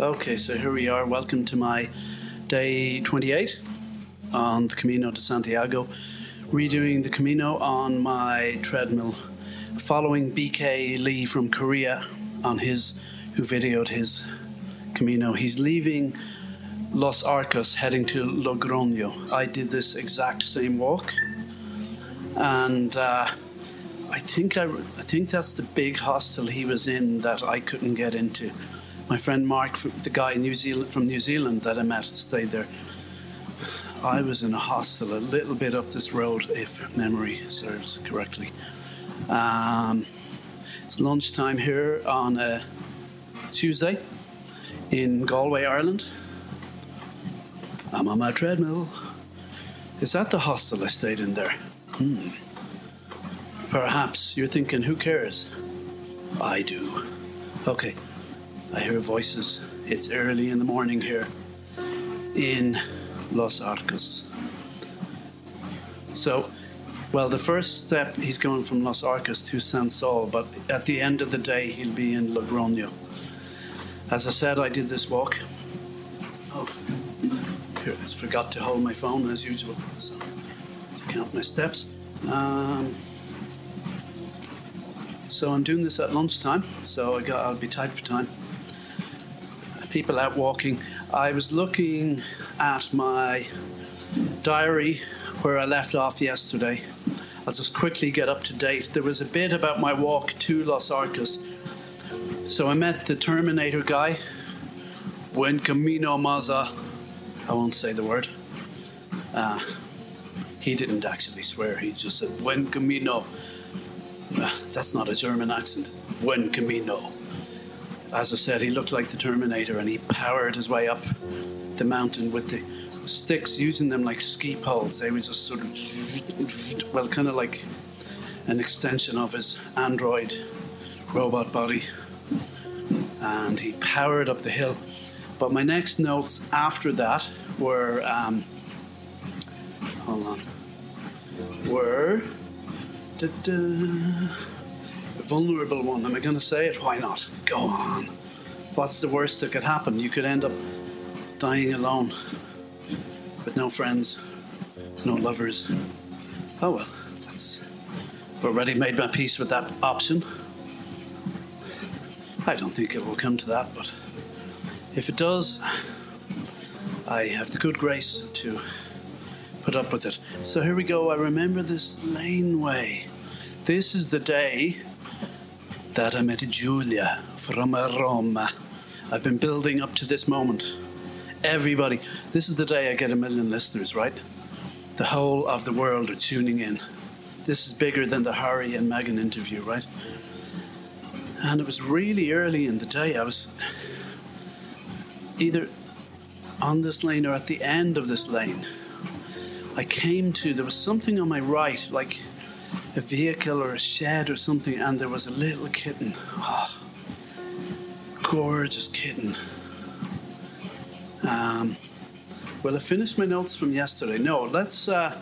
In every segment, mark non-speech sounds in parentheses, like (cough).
Okay, so here we are. Welcome to my day 28 on the Camino de Santiago. Redoing the Camino on my treadmill, following BK Lee from Korea on his, who videoed his Camino. He's leaving Los Arcos, heading to Logroño. I did this exact same walk, and uh, I think I, I think that's the big hostel he was in that I couldn't get into. My friend Mark, the guy New Zealand, from New Zealand that I met, stayed there. I was in a hostel a little bit up this road, if memory serves correctly. Um, it's lunchtime here on a Tuesday in Galway, Ireland. I'm on my treadmill. Is that the hostel I stayed in there? Hmm. Perhaps you're thinking, who cares? I do. Okay, I hear voices. It's early in the morning here in Los Arcos. So, well, the first step, he's going from Los Arcos to San Sol, but at the end of the day, he'll be in Logroño. As I said, I did this walk. Oh, here, I forgot to hold my phone as usual, so to count my steps. Um, so I'm doing this at lunchtime, so I got, I'll be tight for time. People out walking. I was looking at my diary where I left off yesterday. I'll just quickly get up to date. There was a bit about my walk to Los Arcos. So I met the Terminator guy. Buen camino, Maza. I won't say the word. Uh, he didn't actually swear, he just said, Buen camino. Uh, that's not a German accent. Buen camino. As I said, he looked like the Terminator and he powered his way up the mountain with the sticks, using them like ski poles. They were just sort of, well, kind of like an extension of his android robot body. And he powered up the hill. But my next notes after that were, um, hold on, were, da-da, vulnerable one. Am I going to say it? Why not? Go on. What's the worst that could happen? You could end up dying alone with no friends, no lovers. Oh well, that's. I've already made my peace with that option. I don't think it will come to that, but if it does, I have the good grace to put up with it. So here we go. I remember this laneway. This is the day that I met Julia from Roma. I've been building up to this moment. Everybody, this is the day I get a million listeners, right? The whole of the world are tuning in. This is bigger than the Harry and Meghan interview, right? And it was really early in the day. I was either on this lane or at the end of this lane. I came to, there was something on my right, like a vehicle or a shed or something, and there was a little kitten. Oh, gorgeous kitten. Um, well, I finished my notes from yesterday. No, let's. Uh,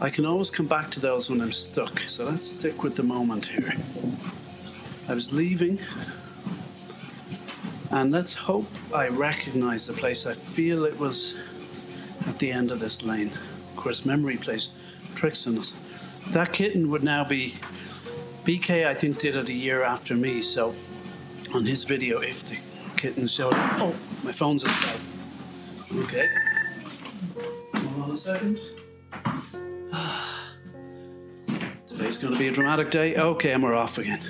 I can always come back to those when I'm stuck, so let's stick with the moment here. I was leaving, and let's hope I recognize the place. I feel it was at the end of this lane. Of course, memory plays tricks on us. That kitten would now be. BK, I think, did it a year after me, so on his video, if the kitten showed up. Oh, my phone's at dead. Okay. Hold on a second. (sighs) Today's going to be a dramatic day. Okay, and we're off again.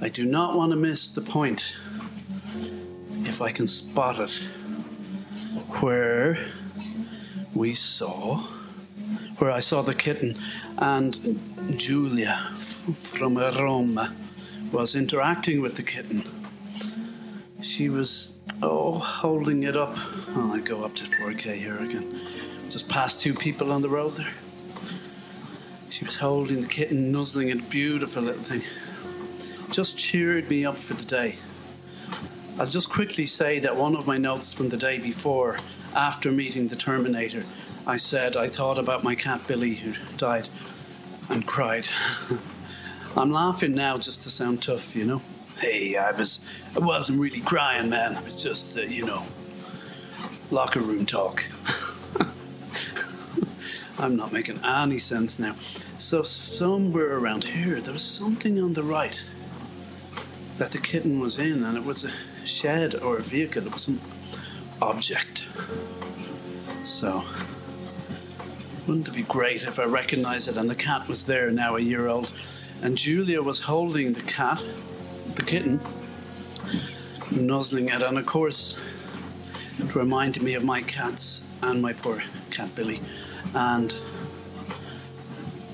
I do not want to miss the point, if I can spot it, where we saw, where I saw the kitten and Julia from Roma was interacting with the kitten. She was, oh, holding it up. Oh, I go up to 4K here again. Just past two people on the road there. She was holding the kitten, nuzzling it, beautiful little thing. Just cheered me up for the day. I'll just quickly say that one of my notes from the day before, after meeting the Terminator, I said I thought about my cat Billy who died and cried. (laughs) I'm laughing now just to sound tough, you know. Hey, I was, I wasn't really crying, man. It was just, uh, you know, locker room talk. (laughs) I'm not making any sense now. So somewhere around here, there was something on the right that the kitten was in, and it was a shed or a vehicle. It was an object. So, wouldn't it be great if I recognized it and the cat was there now, a year old, and Julia was holding the cat, the kitten, nuzzling it, and of course, it reminded me of my cats and my poor cat Billy. And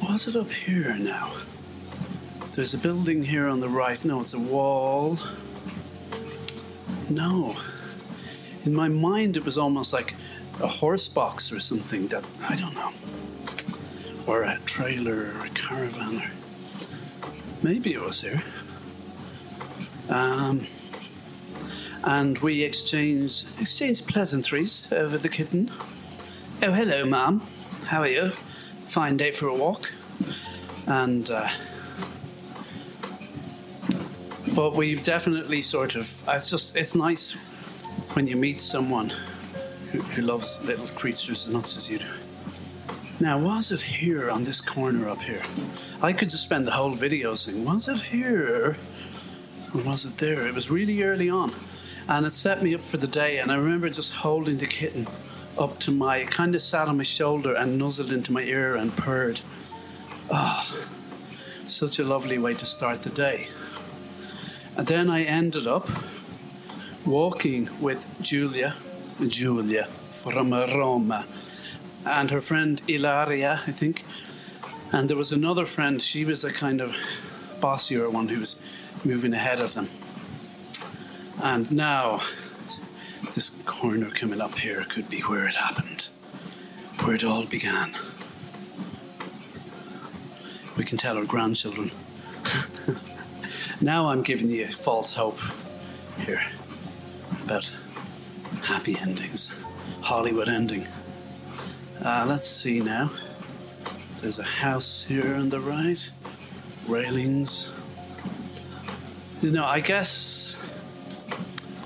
was it up here now? There's a building here on the right. No, it's a wall. No. In my mind, it was almost like a horse box or something that, I don't know. Or a trailer or a caravan or. Maybe it was here. Um, and we exchanged exchanged pleasantries over the kitten. Oh, hello, ma'am. How are you? Fine day for a walk. And uh, but we definitely sort of. It's just it's nice when you meet someone who, loves little creatures as much as you do. Now, was it here on this corner up here? I could just spend the whole video saying, was it here? Or was it there? It was really early on. And it set me up for the day. And I remember just holding the kitten up to my, kind of sat on my shoulder and nuzzled into my ear and purred. Oh, such a lovely way to start the day. And then I ended up walking with Julia, Julia from uh, Roma, and her friend Ilaria, I think. And there was another friend, she was a kind of bossier one who was moving ahead of them. And now, this corner coming up here could be where it happened, where it all began. We can tell our grandchildren. (laughs) now I'm giving you false hope here about happy endings, Hollywood ending. Uh, let's see now. There's a house here on the right, railings. You know, I guess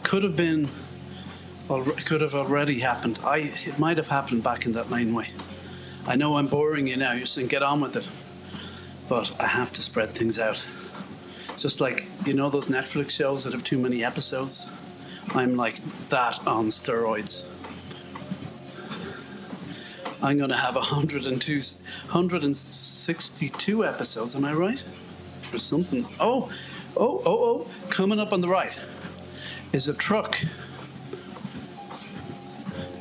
could have been, could have already happened. I it might have happened back in that laneway. I know I'm boring you now. You're saying get on with it, but I have to spread things out. Just like you know those Netflix shows that have too many episodes. I'm like that on steroids. I'm going to have 102, 162 episodes, am I right? Or something. Oh, oh, oh, oh, coming up on the right is a truck.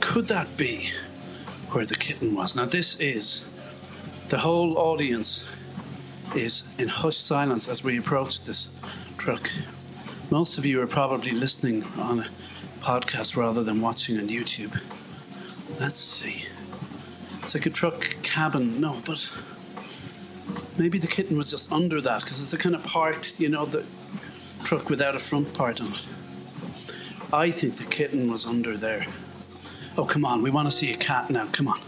Could that be where the kitten was? Now, this is the whole audience is in hushed silence as we approach this truck. Most of you are probably listening on a podcast rather than watching on YouTube. Let's see. It's like a truck cabin. No, but maybe the kitten was just under that because it's a kind of parked, you know, the truck without a front part on it. I think the kitten was under there. Oh, come on, we want to see a cat now. Come on.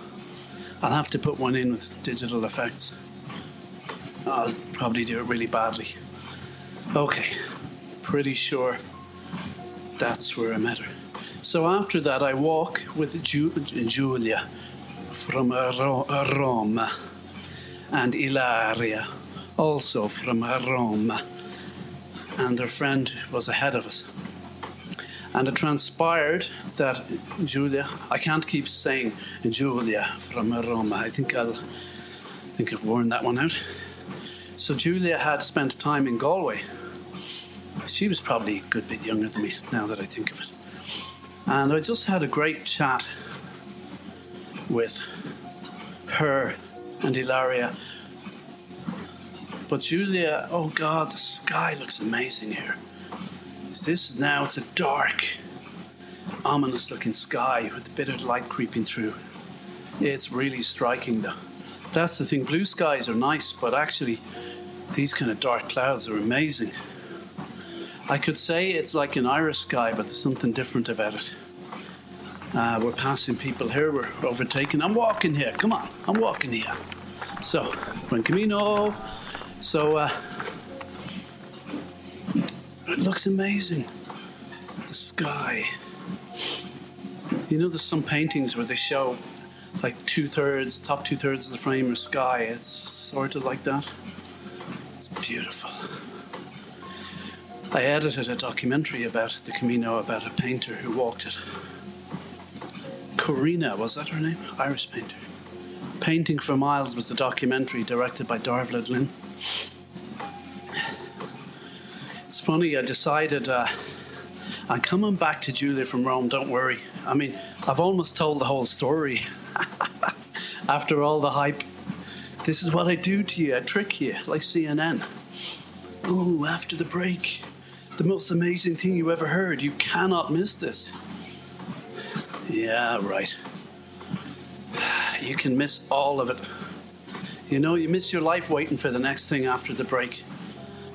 I'll have to put one in with digital effects. I'll probably do it really badly. Okay, pretty sure that's where I met her. So after that, I walk with Ju- Julia from Roma and Ilaria also from Roma, And their friend was ahead of us. And it transpired that Julia, I can't keep saying Julia from Roma. I think I'll I think I've worn that one out. So Julia had spent time in Galway she was probably a good bit younger than me now that I think of it. And I just had a great chat with her and Ilaria. But Julia, oh God, the sky looks amazing here. This is now it's a dark, ominous looking sky with a bit of light creeping through. It's really striking though. That's the thing, blue skies are nice, but actually, these kind of dark clouds are amazing. I could say it's like an Irish sky, but there's something different about it. Uh, we're passing people here, we're overtaking. I'm walking here, come on, I'm walking here. So, Buen Camino. So, uh, it looks amazing. The sky. You know, there's some paintings where they show like two thirds, top two thirds of the frame are sky. It's sort of like that. I edited a documentary about the Camino about a painter who walked it. Corina, was that her name? Irish painter. Painting for Miles was the documentary directed by Darvlad Lynn. It's funny, I decided uh, I'm coming back to Julia from Rome, don't worry. I mean, I've almost told the whole story (laughs) after all the hype. This is what I do to you, I trick you, like CNN. Oh, after the break, the most amazing thing you ever heard. You cannot miss this. Yeah, right. You can miss all of it. You know, you miss your life waiting for the next thing after the break.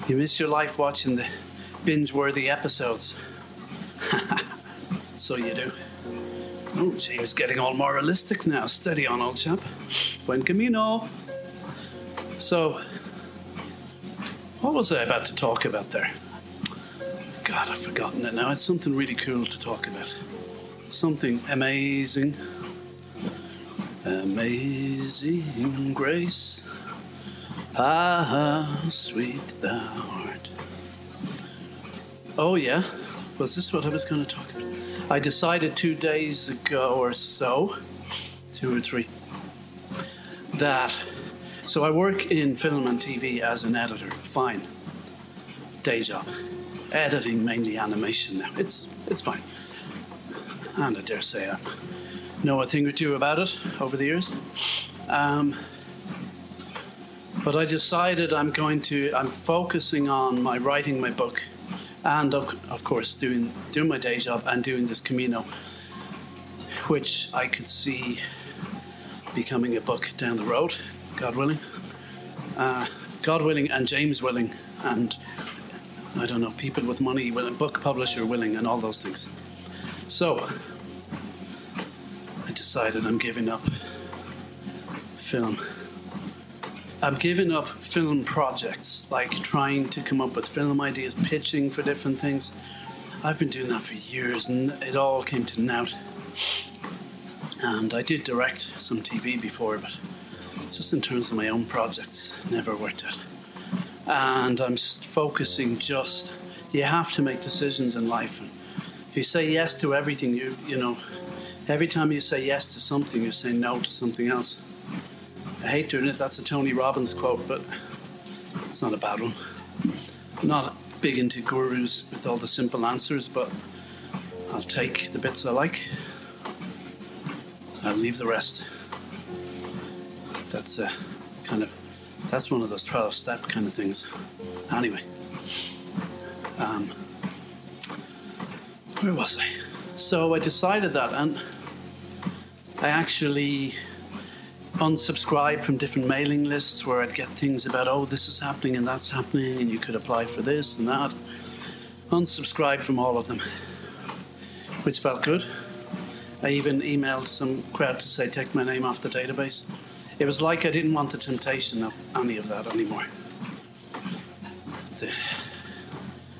You miss your life watching the binge worthy episodes. (laughs) so you do. Oh, James getting all moralistic now. Steady on, old chap. Buen camino. So, what was I about to talk about there? God, I've forgotten it now. It's something really cool to talk about. Something amazing. Amazing grace. Ah, sweet thou art. Oh, yeah. Was this what I was going to talk about? I decided two days ago or so, two or three, that. So I work in film and TV as an editor. Fine. Day job. Editing mainly animation now. It's, it's fine. And I dare say I know a thing or two about it over the years. Um, but I decided I'm going to, I'm focusing on my writing my book and of of course doing doing my day job and doing this Camino, which I could see becoming a book down the road, God willing. Uh, God willing, and James willing, and I don't know, people with money, willing, book publisher willing, and all those things. So I decided I'm giving up film. I'm giving up film projects, like trying to come up with film ideas, pitching for different things. I've been doing that for years, and it all came to naught. And I did direct some TV before, but just in terms of my own projects, never worked out. And I'm focusing just. You have to make decisions in life, and if you say yes to everything, you you know, every time you say yes to something, you say no to something else. I hate doing it. That's a Tony Robbins quote, but it's not a bad one. I'm not big into gurus with all the simple answers, but I'll take the bits I like. I'll leave the rest. That's a kind of that's one of those 12 step kind of things. Anyway, um, where was I? So I decided that, and I actually unsubscribed from different mailing lists where I'd get things about, oh, this is happening and that's happening, and you could apply for this and that. Unsubscribe from all of them, which felt good. I even emailed some crowd to say, take my name off the database. It was like I didn't want the temptation of any of that anymore.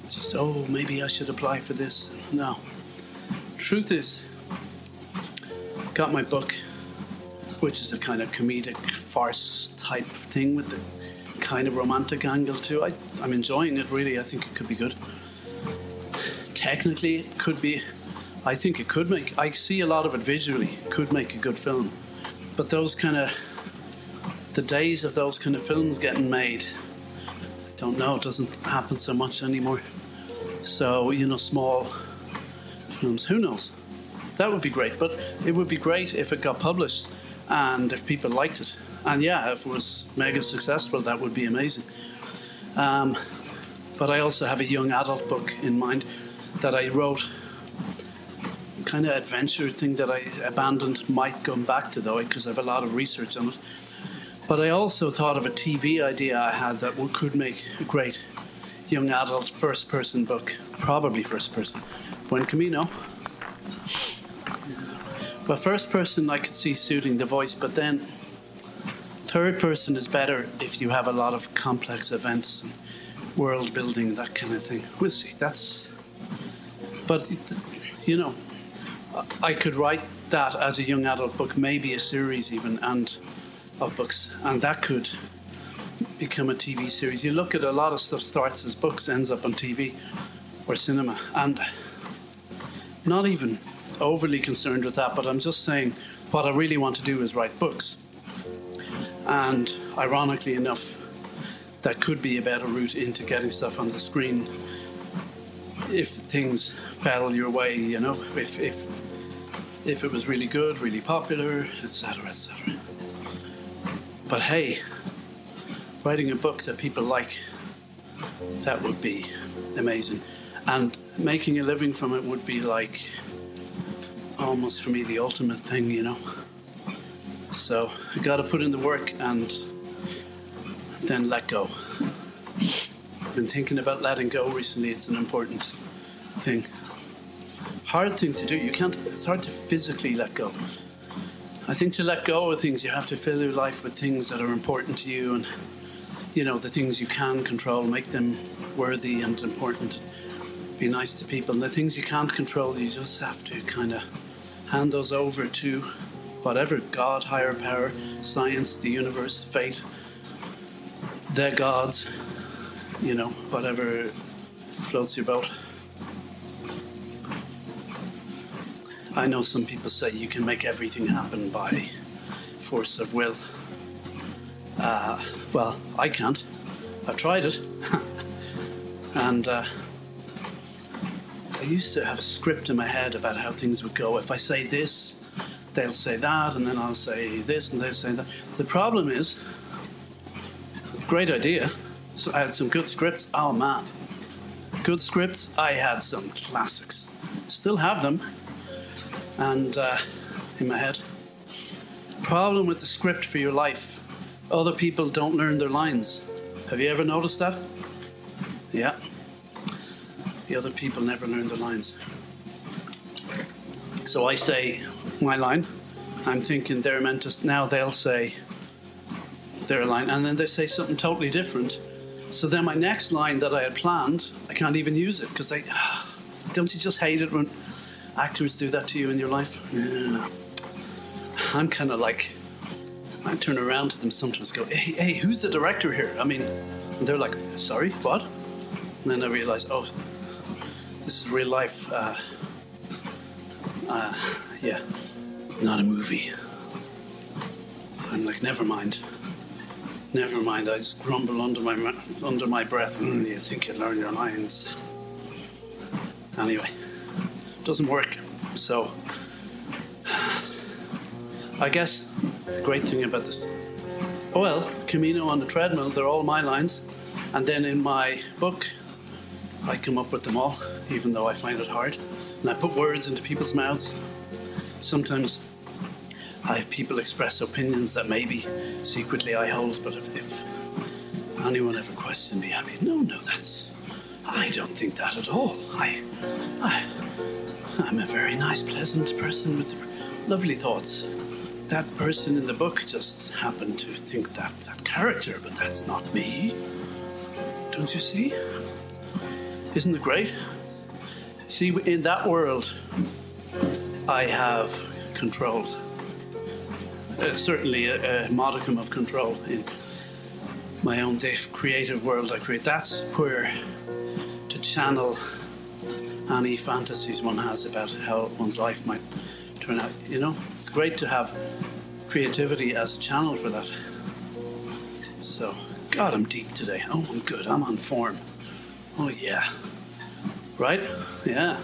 Just, oh, maybe I should apply for this. No. Truth is, got my book which is a kind of comedic farce type thing with the kind of romantic angle too. I, I'm enjoying it really. I think it could be good. Technically, it could be. I think it could make. I see a lot of it visually. Could make a good film, but those kind of the days of those kind of films getting made. I don't know. It doesn't happen so much anymore. So you know, small films. Who knows? That would be great, but it would be great if it got published and if people liked it. And yeah, if it was mega successful, that would be amazing. Um, but I also have a young adult book in mind that I wrote, kind of adventure thing that I abandoned, might come back to though, because I have a lot of research on it. But I also thought of a TV idea I had that could make a great young adult first person book, probably first person. Buen Camino. But first person I could see suiting the voice, but then third person is better if you have a lot of complex events and world building, that kind of thing. We'll see. That's. But, you know, I could write that as a young adult book, maybe a series even, and of books, and that could become a TV series. You look at a lot of stuff starts as books, ends up on TV or cinema, and not even overly concerned with that, but I'm just saying what I really want to do is write books. And ironically enough, that could be a better route into getting stuff on the screen if things fell your way, you know, if if if it was really good, really popular, etc., etc. But hey, writing a book that people like, that would be amazing. And making a living from it would be like almost for me the ultimate thing, you know. So I got to put in the work and then let go. I've been thinking about letting go recently. It's an important thing. Hard thing to do. You can't. It's hard to physically let go. I think to let go of things, you have to fill your life with things that are important to you, and you know the things you can control, make them worthy and important. Be nice to people. And the things you can't control, you just have to kind of hand those over to whatever God, higher power, science, the universe, fate, their gods, you know, whatever floats your boat. I know some people say you can make everything happen by force of will. Uh, well, I can't. I've tried it. (laughs) and uh, I used to have a script in my head about how things would go. If I say this, they'll say that, and then I'll say this, and they'll say that. The problem is, great idea. So I had some good scripts. Oh man, good scripts. I had some classics. Still have them, and uh, in my head. Problem with the script for your life: other people don't learn their lines. Have you ever noticed that? Yeah. The other people never learn their lines. So I say my line. I'm thinking they're meant to. Now they'll say their line, and then they say something totally different. So then my next line that I had planned, I can't even use it because they. (sighs) don't you just hate it when actors do that to you in your life? Yeah. I'm kind of like. I turn around to them sometimes, go, "Hey, hey, who's the director here?" I mean, they're like, "Sorry, what?" And then I realize, oh, this is real life. Uh, uh, yeah, not a movie. I'm like, never mind. Never mind. I just grumble under my under my breath. Mm, you think you learn your lines? Anyway, doesn't work. So, I guess the great thing about this, well, Camino on the treadmill, they're all my lines, and then in my book, I come up with them all, even though I find it hard, and I put words into people's mouths. Sometimes I have people express opinions that maybe secretly I hold, but if, if anyone ever questioned me, I'd be, no, no, that's, I don't think that at all. I, I, I'm a very nice, pleasant person with lovely thoughts. That person in the book just happened to think that that character, but that's not me. Don't you see? Isn't it great? See, in that world, I have control uh, certainly a, a, modicum of control in my own creative world I create. That's where to channel any fantasies one has about how one's life might turn out. You know, it's great to have creativity as a channel for that. So, God, I'm deep today. Oh, I'm good. I'm on form. Oh, yeah. Right? Yeah.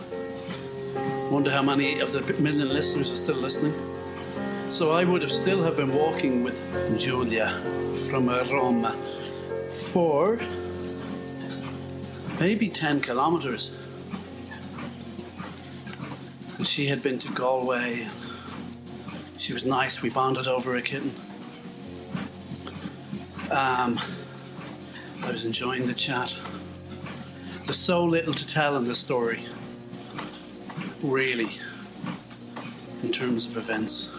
Wonder how many of the million listeners are still listening. So I would have still have been walking with Julia from Rome for maybe 10 kilometers. And she had been to Galway. She was nice. We bonded over a kitten. Um, I was enjoying the chat. There's so little to tell in this story, really, in terms of events.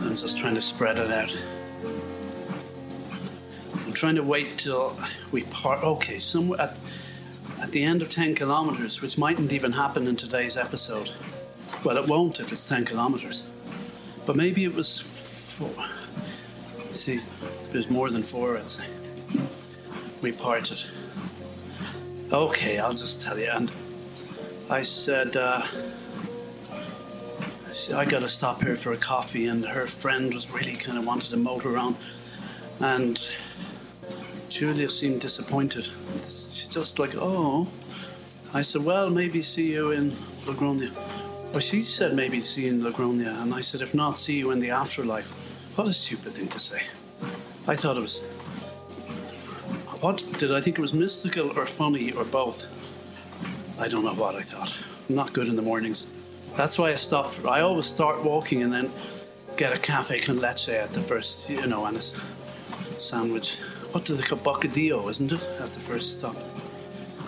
I'm just trying to spread it out. I'm trying to wait till we part. Okay, somewhere at, at the end of 10 kilometers, which mightn't even happen in today's episode. Well, it won't if it's 10 kilometers. But maybe it was four. See, there's more than four, I'd say. We parted. Okay, I'll just tell you. And I said, uh, I got to stop here for a coffee, and her friend was really kind of wanted to motor on, and Julia seemed disappointed. She's just like, oh. I said, well, maybe see you in Logroño. Well, she said maybe see you in Logroño, and I said, if not, see you in the afterlife. What a stupid thing to say. I thought it was. What did I think it was mystical or funny or both? I don't know what I thought. I'm not good in the mornings. That's why I stopped. For, I always start walking and then get a cafe con leche at the first, you know, and a sandwich. Do they call bocadillo, isn't it? At the first stop.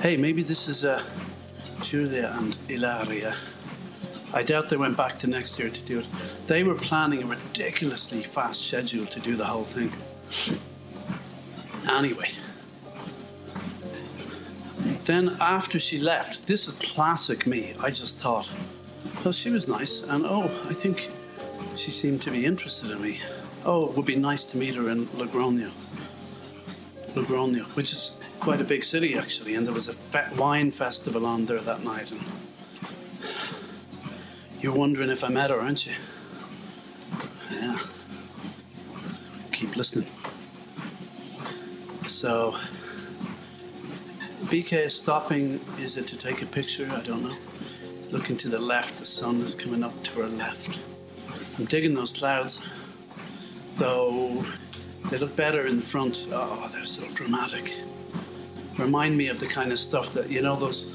Hey, maybe this is uh, Julia and Ilaria. I doubt they went back to next year to do it. They were planning a ridiculously fast schedule to do the whole thing. Anyway. Then after she left, this is classic me. I just thought, well, she was nice, and oh, I think she seemed to be interested in me. Oh, it would be nice to meet her in Logroño. Logroño, which is quite a big city actually, and there was a fe- wine festival on there that night. And you're wondering if I met her, aren't you? Yeah. Keep listening. So, BK is stopping. Is it to take a picture? I don't know. Looking to the left, the sun is coming up to her left. I'm digging those clouds, though they look better in front. Oh, they're so dramatic. Remind me of the kind of stuff that, you know, those,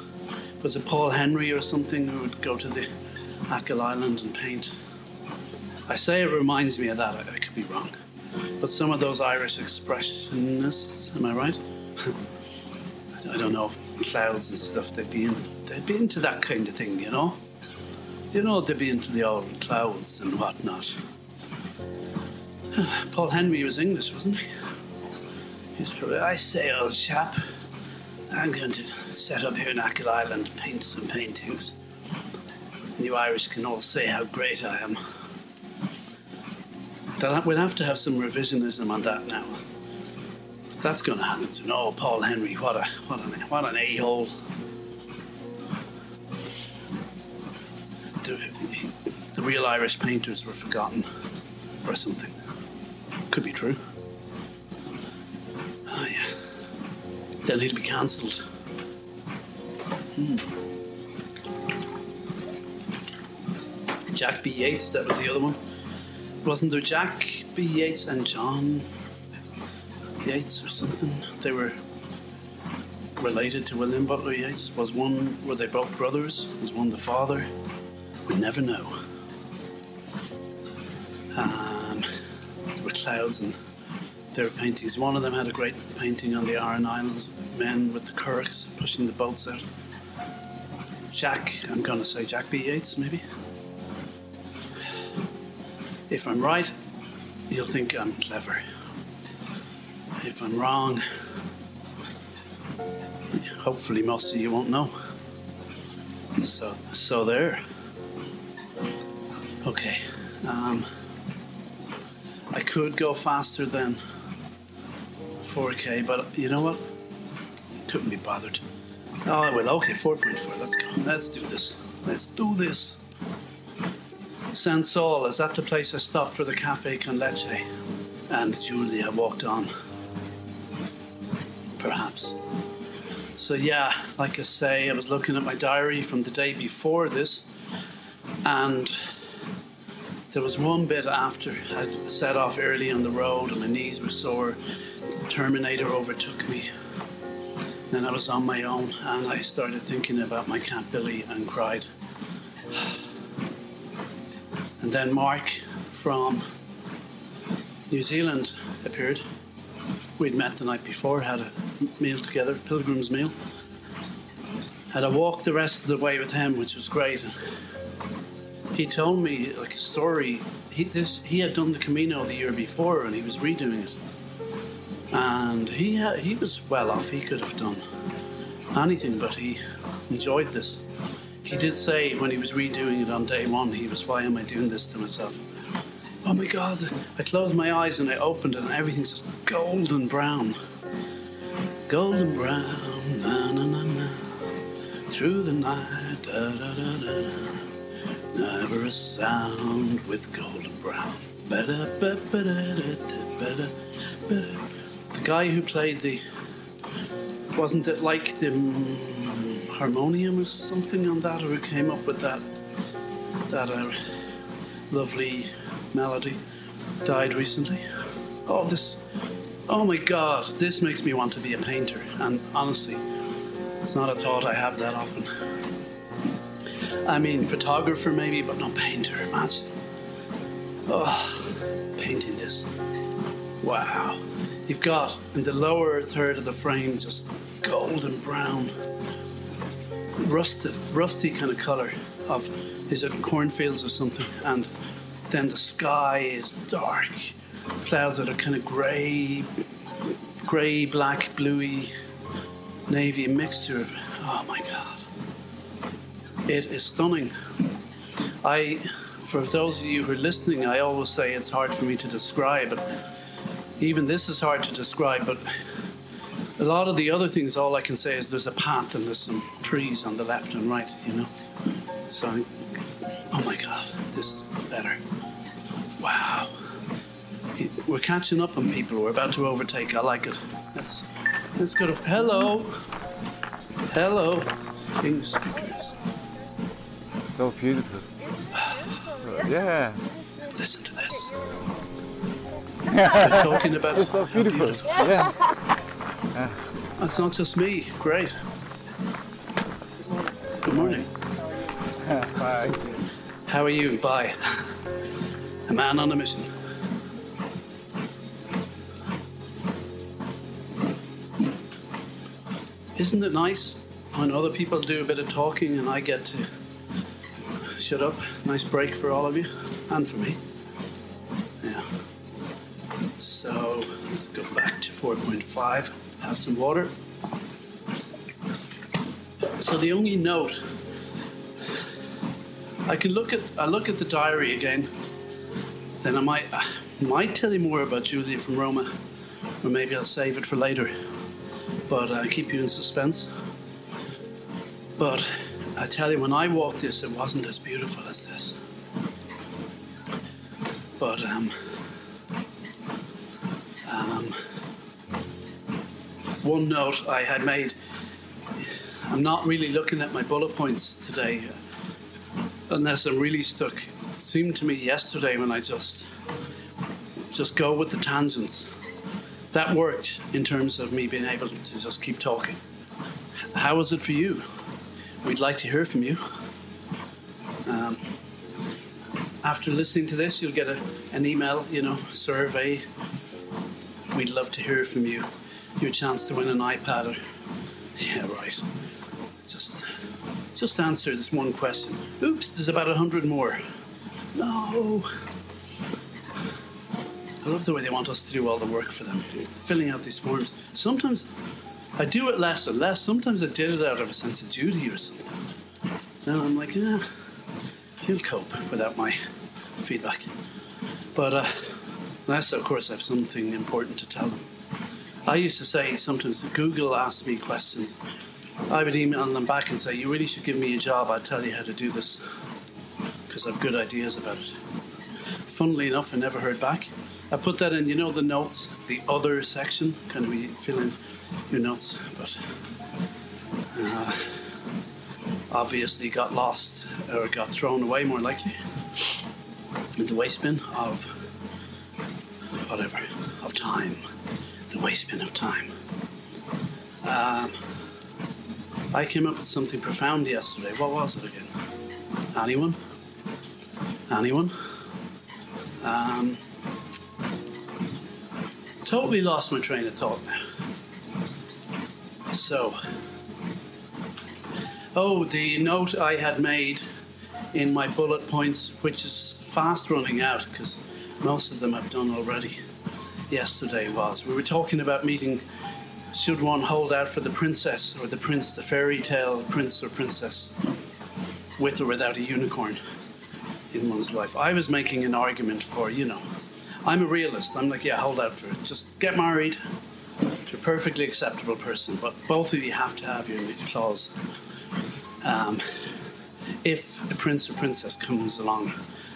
was it Paul Henry or something who would go to the Achill Island and paint? I say it reminds me of that, I, I could be wrong. But some of those Irish expressionists, am I right? (laughs) I don't know, clouds and stuff, they'd be in, they'd be into that kind of thing, you know? You know, they'd be into the old clouds and whatnot. Paul Henry was English, wasn't he? He's probably, I say, old chap, I'm going to set up here in Achill Island, paint some paintings. And you Irish can all say how great I am. We'll have to have some revisionism on that now that's going to happen. So, no, oh, Paul Henry, what a what an what an a hole. The, the real Irish painters were forgotten, or something. Could be true. Oh yeah. Then he'd be cancelled. Hmm. Jack B. Yeats, that was the other one. Wasn't there Jack B. Yeats and John Yeats or something. They were related to William Butler Yeats. Was one were they both brothers? Was one the father? We never know. Clouds and were paintings. One of them had a great painting on the Aran Islands men with the curraghs pushing the boats out. Jack, I'm going to say Jack B. Yeats, maybe. If I'm right, you'll think I'm clever. If I'm wrong, hopefully most of you won't know. So, so there. Okay. Um, could go faster than 4K, but you know what? Couldn't be bothered. Oh, I will. Okay, 4.4. Let's go. Let's do this. Let's do this. Sansol, is that the place I stopped for the cafe con leche? And Julia walked on perhaps. So, yeah, like I say, I was looking at my diary from the day before this, and there was one bit after I set off early on the road and my knees were sore. The Terminator overtook me. Then I was on my own and I started thinking about my cat Billy and cried. And then Mark from New Zealand appeared. We'd met the night before, had a meal together, pilgrim's meal. Had a walk the rest of the way with him, which was great. He told me like a story. He this he had done the Camino the year before, and he was redoing it. And he ha- he was well off. He could have done anything, but he enjoyed this. He did say when he was redoing it on day one, he was, "Why am I doing this to myself?" Oh my God! I closed my eyes and I opened it, and everything's just golden brown, golden brown, na na na na, through the night, da da da da da. Never a sound with golden brown. The guy who played the wasn't it like the harmonium or something on that, or who came up with that that uh, lovely melody? Died recently. Oh, this! Oh my God! This makes me want to be a painter. And honestly, it's not a thought I have that often. I mean, photographer maybe, but not painter. Imagine. Oh, painting this. Wow. You've got in the lower third of the frame just golden brown, rusted, rusty kind of color of is it cornfields or something, and then the sky is dark, clouds that are kind of grey, grey, black, bluey, navy, mixture of. Oh my god. It is stunning. I, for those of you who are listening, I always say it's hard for me to describe, even this is hard to describe. But a lot of the other things, all I can say is there's a path and there's some trees on the left and right, you know. So, I- oh my God, this is better. Wow. We're catching up on people. We're about to overtake. I like it. Let's let's go to hello, hello, English speakers. So beautiful. Yeah. Listen to this. We're (laughs) talking about It's so how beautiful. beautiful. it is. Yeah. That's not just me. Great. Good morning. Bye. How are you? Bye. A man on a mission. Isn't it nice when other people do a bit of talking and I get to shut up? Nice break for all of you and for me. Yeah. So let's go back to 4.5. Have some water. So the only note I can look at I look at the diary again. Then I might I might tell you more about Julia from Roma, or maybe I'll save it for later. But uh, keep you in suspense. But I tell you, when I walked this, it wasn't as beautiful as this. But um, um, one note I had made. I'm not really looking at my bullet points today unless I'm really stuck. It seemed to me yesterday when I just just go with the tangents. That worked in terms of me being able to just keep talking. How was it for you? We'd like to hear from you. Um, after listening to this, you'll get a, an email, you know, survey. We'd love to hear from you. Your chance to win an iPad or yeah, right. Just just answer this one question. Oops, there's about a hundred more. No. I love the way they want us to do all the work for them, filling out these forms. Sometimes I do it less and less. Sometimes I did it out of a sense of duty or something. Now I'm like, yeah, you'll cope without my feedback. But uh, unless, of course, I have something important to tell them. I used to say sometimes Google asked me questions. I would email them back and say, You really should give me a job. I'll tell you how to do this because I've good ideas about it. Funnily enough, I never heard back. I put that in, you know, the notes, the other section, kind of fill in your notes, but uh, obviously got lost or got thrown away, more likely, in the waste bin of whatever, of time. The waste bin of time. Um, I came up with something profound yesterday. What was it again? Anyone? Anyone? Um, totally lost my train of thought. So, oh, the note I had made in my bullet points, which is fast running out because most of them I've done already, yesterday was. We were talking about meeting should one hold out for the princess or the prince, the fairy tale prince or princess, with or without a unicorn in one's life. I was making an argument for, you know, I'm a realist. I'm like, yeah, hold out for it. Just get married to a perfectly acceptable person, but both of you have to have your clause. Um, if a prince or princess comes along,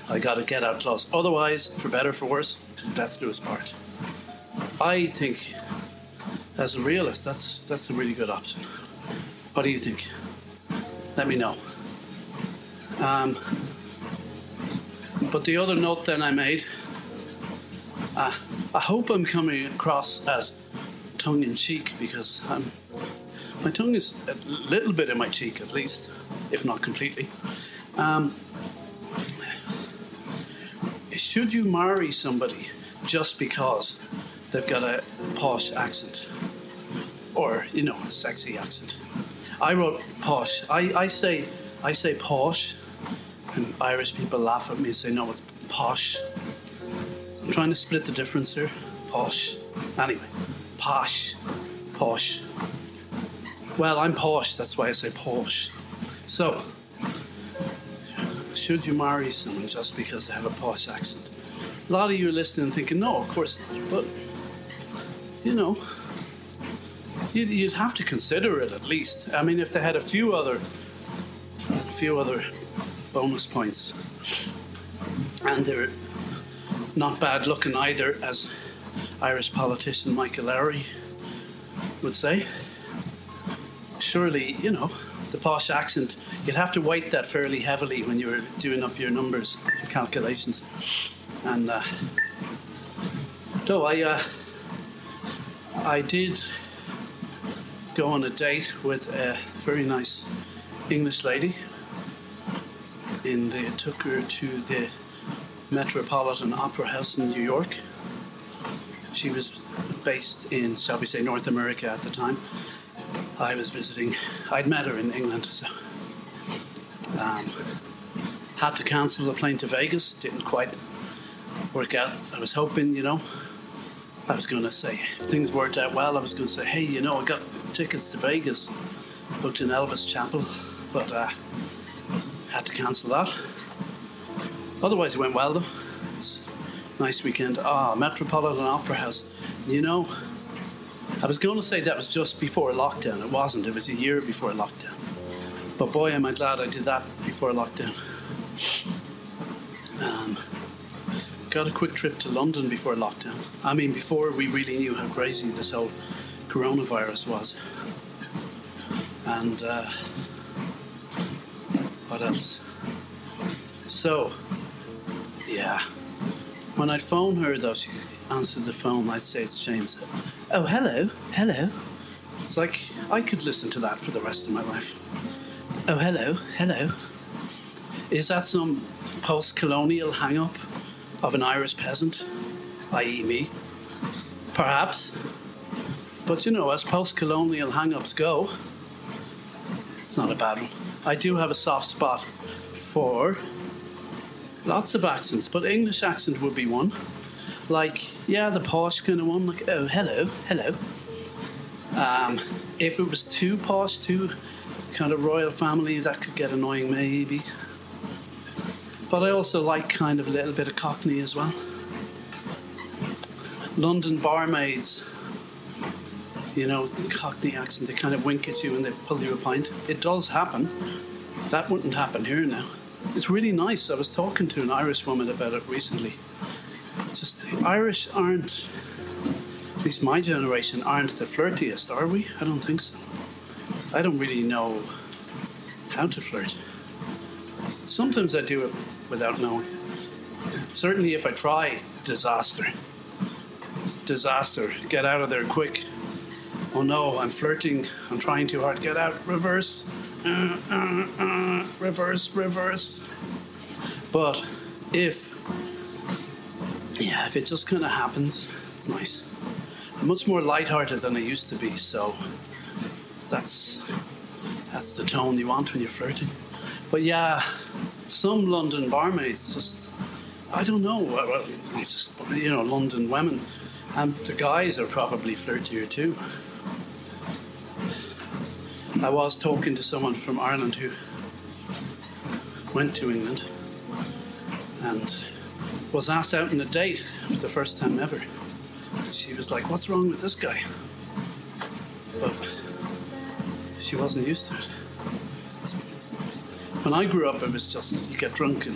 I got a get out clause. Otherwise, for better for worse, to death do us part. I think, as a realist, that's that's a really good option. What do you think? Let me know. Um, but the other note then I made, uh, I hope I'm coming across as tongue in cheek because my tongue is a little bit in my cheek at least, if not completely. Um, should you marry somebody just because they've got a posh accent or you know a sexy accent? I wrote posh. I, I say I say posh, and Irish people laugh at me and say no, it's posh. I'm trying to split the difference here. Posh. Anyway, posh, posh. Well, I'm posh. That's why I say posh. So, should you marry someone just because they have a posh accent? A lot of you are listening thinking, no, of course not. But, you know, you'd, you'd have to consider it at least. I mean, if they had a few other, a few other bonus points, and they're not bad looking either, as Irish politician Michael Lowry would say. Surely, you know, the posh accent, you'd have to weight that fairly heavily when you were doing up your numbers, your calculations. And uh, no, I uh, I did go on a date with a very nice English lady. In the, took her to the Metropolitan Opera House in New York. She was based in, shall we say, North America at the time. I was visiting. I'd met her in England, so um, had to cancel the plane to Vegas. Didn't quite work out. I was hoping, you know, I was going to say things worked out well. I was going to say, hey, you know, I got tickets to Vegas, booked in Elvis Chapel, but uh, had to cancel that. Otherwise, it went well though. Nice weekend. Ah, Metropolitan Opera House. You know, I was going to say that was just before lockdown. It wasn't. It was a year before lockdown. But boy, am I glad I did that before lockdown. Um, got a quick trip to London before lockdown. I mean, before we really knew how crazy this whole coronavirus was. And uh, what else? So, yeah. When I'd phone her, though, she answered the phone. I'd say it's James. Oh, hello, hello. It's like I could listen to that for the rest of my life. Oh, hello, hello. Is that some post colonial hang up of an Irish peasant, i.e., me? Perhaps. But you know, as post colonial hang ups go, it's not a bad one. I do have a soft spot for lots of accents, but English accent would be one. Like, yeah, the posh kind of one, like, oh, hello, hello. Um, if it was too posh, too kind of royal family, that could get annoying, maybe. But I also like kind of a little bit of Cockney as well. London barmaids, you know, Cockney accent, they kind of wink at you and they pull you a pint. It does happen. That wouldn't happen here now. It's really nice. I was talking to an Irish woman about it recently. Just the Irish aren't, at least my generation, aren't the flirtiest, are we? I don't think so. I don't really know how to flirt. Sometimes I do it without knowing. Certainly, if I try, disaster. Disaster. Get out of there quick. Oh no, I'm flirting. I'm trying too hard. Get out. Reverse. Uh, reverse, reverse. But if, yeah, if it just kind of happens, it's nice. I'm much more lighthearted than I used to be, so that's that's the tone you want when you're flirting. But yeah, some London barmaids just, I don't know, just, you know, London women, And the guys are probably flirtier too. I was talking to someone from Ireland who went to England and was asked out on a date for the first time ever. She was like, What's wrong with this guy? But she wasn't used to it. When I grew up, it was just you get drunk and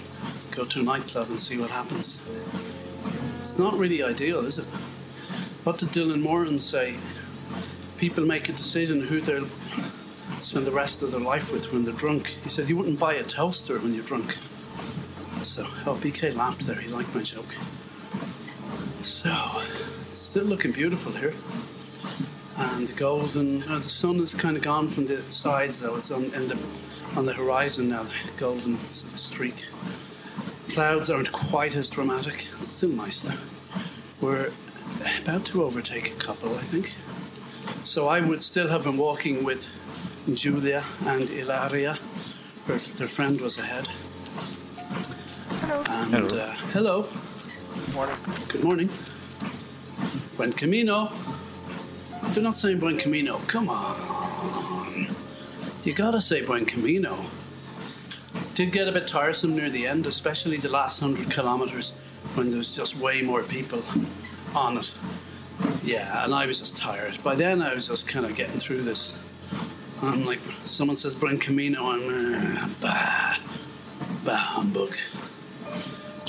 go to a nightclub and see what happens. It's not really ideal, is it? What did Dylan Moran say? People make a decision who they'll spend the rest of their life with when they're drunk. He said you wouldn't buy a toaster when you're drunk. So, oh, BK laughed there. He liked my joke. So, still looking beautiful here. And the golden, uh, the sun has kind of gone from the sides though. It's on, the, on the horizon now, the golden streak. Clouds aren't quite as dramatic. It's still nice though. We're about to overtake a couple, I think. So I would still have been walking with Julia and Ilaria. Her, their friend was ahead. Hello. And Hello. Uh, hello. Morning. Good morning. Buen camino. They're not saying buen camino. Come on. You gotta say buen camino. Did get a bit tiresome near the end, especially the last hundred kilometers when there's just way more people on it. Yeah, and I was just tired. By then, I was just kind of getting through this. I'm like, someone says buen camino, I'm uh, bah, bah humbug.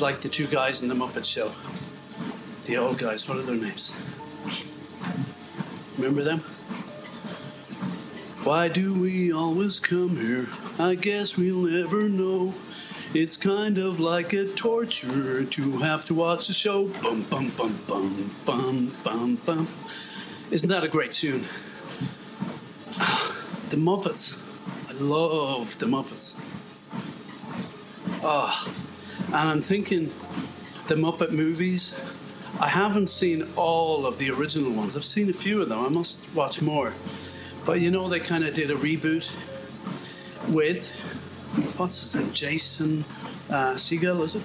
Like the two guys in the Muppet Show. The old guys, what are their names? Remember them? Why do we always come here? I guess we'll never know. It's kind of like a torture to have to watch a show. Bum bum bum bum bum bum bum. Isn't that a great tune? The Muppets. I love the Muppets. Ah, and I'm thinking the Muppet movies. I haven't seen all of the original ones. I've seen a few of them. I must watch more. But you know, they kind of did a reboot with what's his name? Jason uh, is it?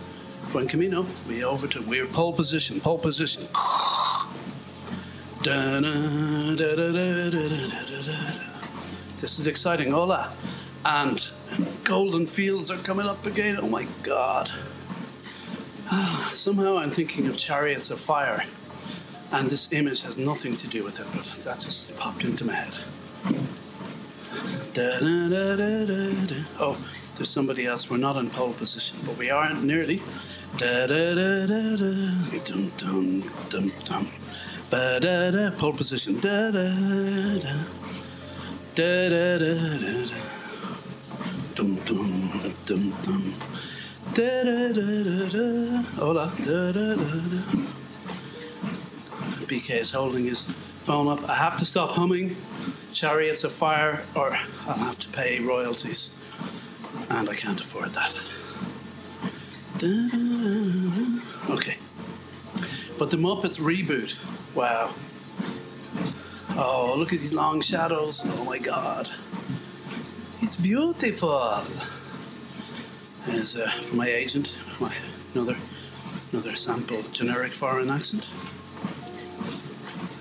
Buen Camino. We over to we're pole position, pole position. Da-da, da-da-da, da-da-da-da-da. This is exciting, hola. And golden fields are coming up again. Oh my God. Ah, Somehow I'm thinking of chariots of fire, and this image has nothing to do with it, but that just popped into my head. Da-da-da-da-da-da. Oh, there's somebody else. We're not in pole position, but we are nearly. Dum dum dum dum. Ba-da-da. Pole position. Da-da-da. Da-da-da-da-da. Dum dum dum dum. Da da da da da. Hola. Da da da da. BK is holding his phone up. I have to stop humming Chariots of Fire or I'll have to pay royalties. And I can't afford that. Da, da, da, da. Okay. But the Muppets reboot. Wow. Oh, look at these long shadows. Oh my god. It's beautiful. As uh, for my agent, my another another sample generic foreign accent.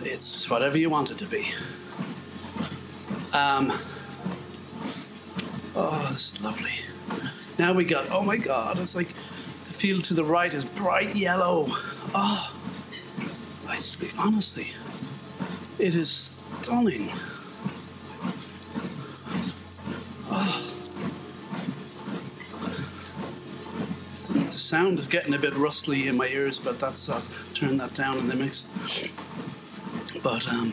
It's whatever you want it to be. Um. Oh, this is lovely. Now we got. Oh my God! It's like the field to the right is bright yellow. Oh, I honestly, it is stunning. The sound is getting a bit rustly in my ears, but that's uh, turn that down in the mix. But um,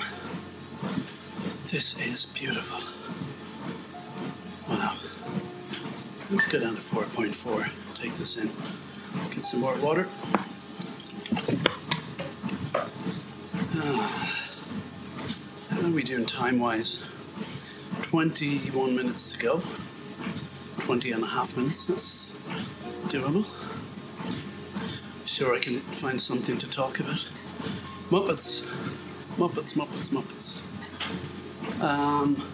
this is beautiful. Wow. Let's go down to 4.4. Take this in. Get some more water. Ah. How are we doing time wise? 21 minutes to go. 20 and a half minutes. That's doable. Sure, I can find something to talk about. Muppets. Muppets, Muppets, Muppets. Um,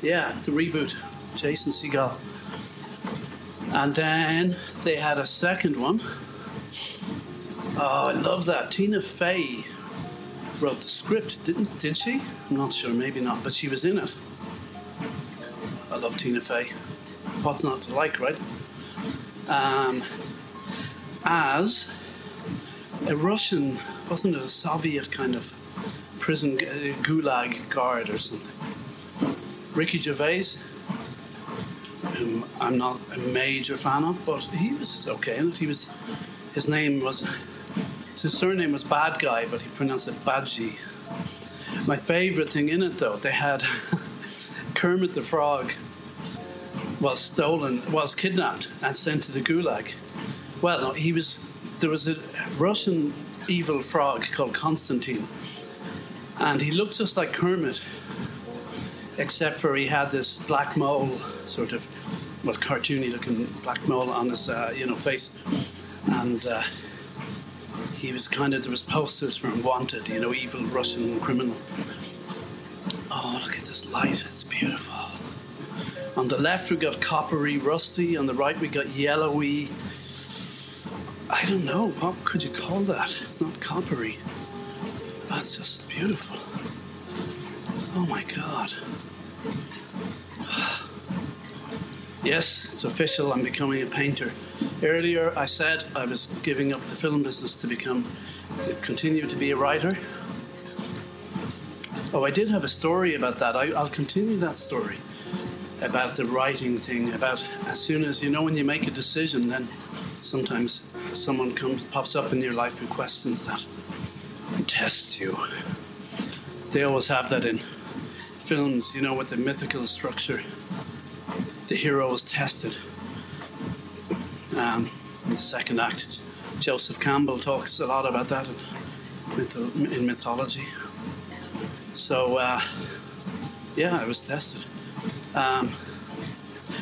yeah, the reboot, Jason Segel. And then they had a second one Oh, I love that. Tina Fey wrote the script, didn't did she? I'm not sure, maybe not, but she was in it. I love Tina Fey. What's not to like, right? Um, as a Russian, wasn't it a Soviet kind of prison uh, gulag guard or something? Ricky Gervais, whom I'm not a major fan of, but he was okay in it. He was, his name was, his surname was Bad Guy, but he pronounced it Badji. My favourite thing in it, though, they had (laughs) Kermit the Frog was stolen, was kidnapped and sent to the Gulag. Well, no, he was. There was a Russian evil frog called Constantine, and he looked just like Kermit, except for he had this black mole, sort of, well, cartoony-looking black mole on his, uh, you know, face, and. Uh, he was kind of there was posters wanted you know evil russian criminal. Oh look at this light it's beautiful. On the left we got coppery rusty on the right we got yellowy. I don't know what could you call that? It's not coppery. That's just beautiful. Oh my god yes it's official. I'm becoming a painter. Earlier i said i was giving up the film business to become continue to be a writer. Oh i did have a story about that. I, i'll continue that story about the writing thing about as soon as you know when you make a decision then sometimes someone comes pops up in your life who questions that and tests you. They always have that in films you know with the mythical structure the hero is tested um, in the second act joseph campbell talks a lot about that in, in mythology so uh, yeah i was tested um,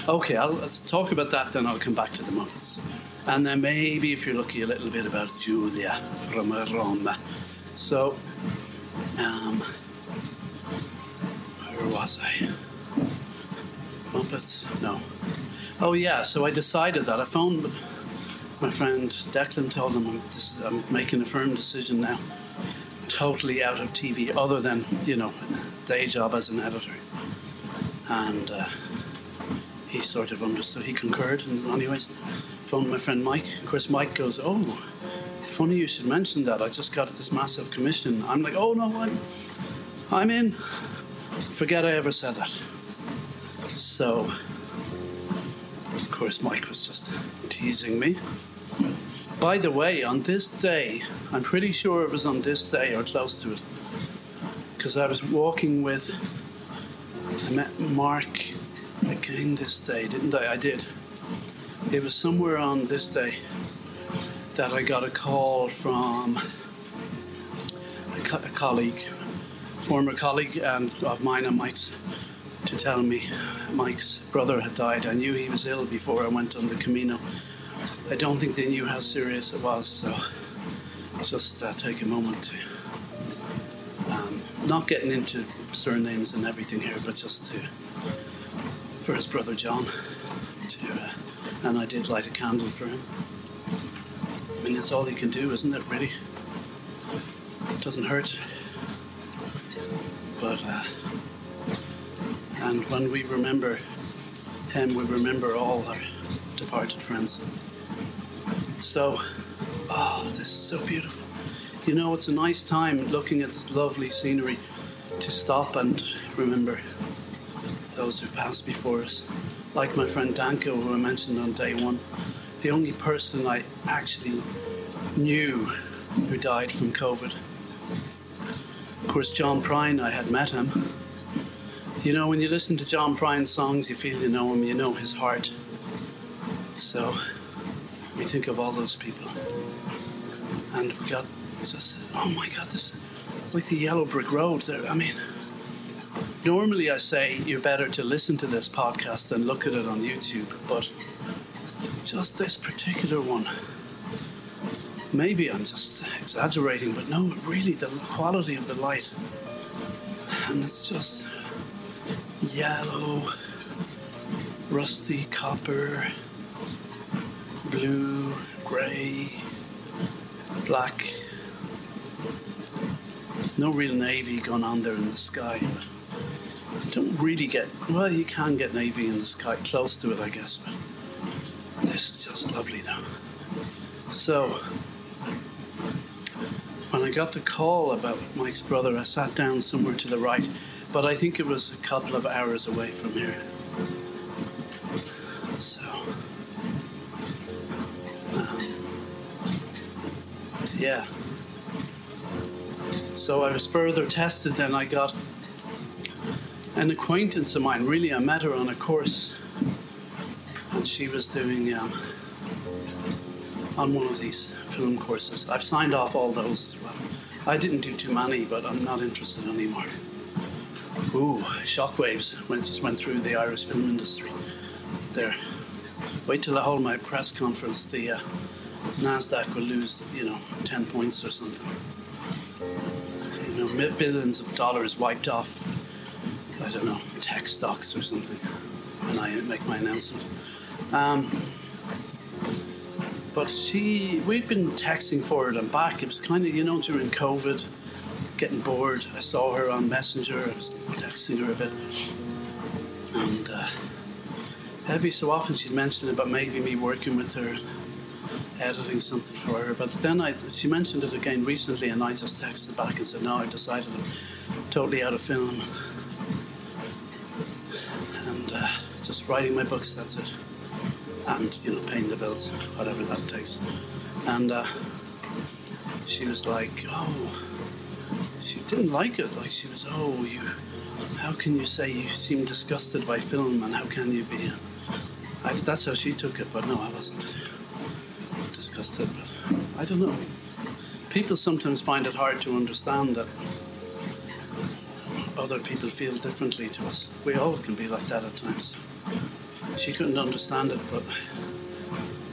okay, I'll, let's talk about that, then I'll come back to the Muppets. And then maybe, if you're lucky, a little bit about Julia from Roma. So, um, where was I? Muppets? No. Oh, yeah, so I decided that. I phoned my friend Declan, told him I'm, I'm making a firm decision now, totally out of TV, other than, you know, day job as an editor and uh, he sort of understood. He concurred, and anyways, phoned my friend Mike. Of course, Mike goes, "Oh, funny you should mention that. I just got this massive commission." I'm like, "Oh no, I'm, I'm in." Forget I ever said that. So, of course, Mike was just teasing me. By the way, on this day, I'm pretty sure it was on this day or close to it, because I was walking with I met Mark again this day, didn't I? I did. It was somewhere on this day that I got a call from a, co- a colleague, former colleague and of mine and Mike's, to tell me Mike's brother had died. I knew he was ill before I went on the Camino. I don't think they knew how serious it was, so just uh, take a moment to um, not getting into surnames and everything here, but just to for his brother John. To uh, and I did light a candle for him. I mean, it's all you can do, isn't it? Really, It doesn't hurt. But uh, and when we remember him, we remember all our departed friends. So, oh, this is so beautiful. You know, it's a nice time looking at this lovely scenery to stop and remember those who've passed before us. Like my friend Danko, who I mentioned on day one, the only person I actually knew who died from COVID. Of course, John Prine, I had met him. You know, when you listen to John Prine's songs, you feel you know him, you know his heart. So, we think of all those people. And we got just, oh my God, this it's like the yellow brick road. There, I mean, normally I say you're better to listen to this podcast than look at it on YouTube, but just this particular one. Maybe I'm just exaggerating, but no, really, the quality of the light. And it's just yellow, rusty copper, blue, grey, black. No real navy going on there in the sky. You don't really get, well, you can get navy in the sky, close to it, I guess. But this is just lovely, though. So, when I got the call about Mike's brother, I sat down somewhere to the right, but I think it was a couple of hours away from here. So, um, yeah. So I was further tested, and I got an acquaintance of mine. Really, I met her on a course, and she was doing um, on one of these film courses. I've signed off all those as well. I didn't do too many, but I'm not interested anymore. Ooh, shockwaves went, just went through the Irish film industry there. Wait till I hold my press conference. The uh, Nasdaq will lose, you know, ten points or something. You know, billions of dollars wiped off. I don't know, tech stocks or something. When I make my announcement. Um, but she, we'd been texting forward and back. It was kind of, you know, during COVID, getting bored. I saw her on Messenger. I was texting her a bit. And uh, every so often she'd mention about maybe me working with her, editing something for her. But then I, she mentioned it again recently, and I just texted back and said, no, I decided I'm totally out of film. And uh, just writing my books, that's it. And, you know, paying the bills, whatever that takes. And uh, she was like, oh, she didn't like it. Like, she was, oh, you, how can you say you seem disgusted by film and how can you be? I, that's how she took it, but no, I wasn't disgusted. But I don't know. People sometimes find it hard to understand that other people feel differently to us. We all can be like that at times. She couldn't understand it, but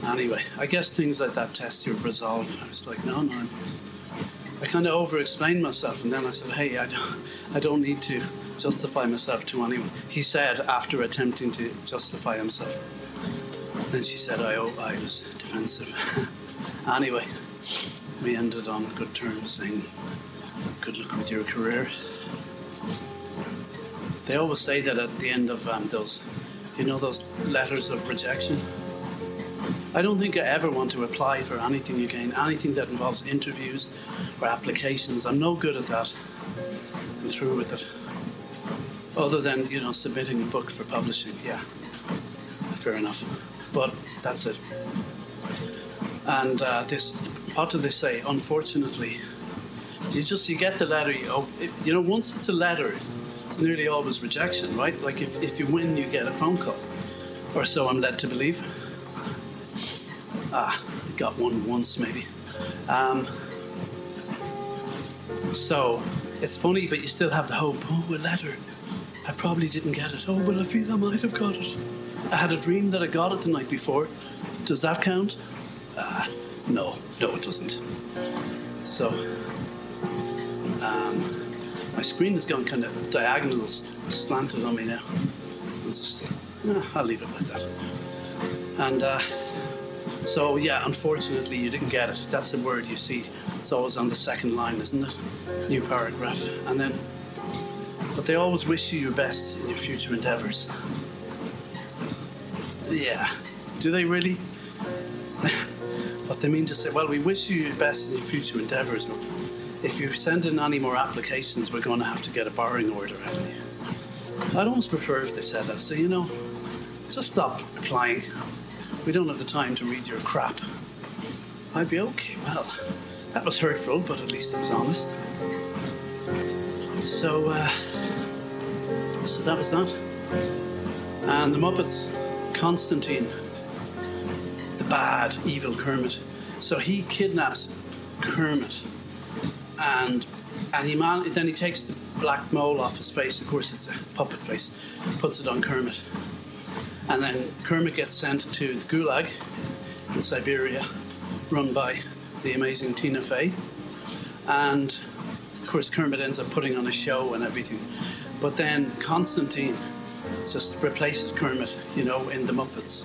anyway, I guess things like that test your resolve. I was like, no, no. I kind of over-explained myself, and then I said, hey, I don't, I don't need to justify myself to anyone. He said after attempting to justify himself. Then she said I, I was defensive. (laughs) anyway, we ended on a good terms, saying, good luck with your career. They always say that at the end of um, those, you know, those letters of rejection. I don't think I ever want to apply for anything again, anything that involves interviews or applications. I'm no good at that. I'm through with it. Other than, you know, submitting a book for publishing, yeah. Fair enough. But that's it. And uh, this, what do they say? Unfortunately, you just you get the letter. You, it, you know, once it's a letter, it's nearly always rejection, right? Like if, if you win, you get a phone call, or so I'm led to believe. Ah, got one once maybe. Um, so it's funny, but you still have the hope. Oh, a letter. I probably didn't get it. Oh, but I feel I might have got it. I had a dream that I got it the night before. Does that count? Uh, no, no, it doesn't. So, um, my screen has gone kind of diagonal, slanted on me now. I'll just, uh, I'll leave it like that. And uh, so, yeah, unfortunately, you didn't get it. That's the word you see. It's always on the second line, isn't it? New paragraph. And then, but they always wish you your best in your future endeavors. Yeah. Do they really? (laughs) what they mean to say, well, we wish you your best in your future endeavors, if you send in any more applications, we're going to have to get a borrowing order out of you. I'd almost prefer if they said that. So, you know, just stop applying. We don't have the time to read your crap. I'd be okay. Well, that was hurtful, but at least it was honest. So, uh, so that was that. And the Muppets. Constantine, the bad, evil Kermit. So he kidnaps Kermit, and and he man, then he takes the black mole off his face. Of course, it's a puppet face. Puts it on Kermit, and then Kermit gets sent to the Gulag in Siberia, run by the amazing Tina Fey, and of course Kermit ends up putting on a show and everything. But then Constantine just replaces Kermit, you know, in the Muppets.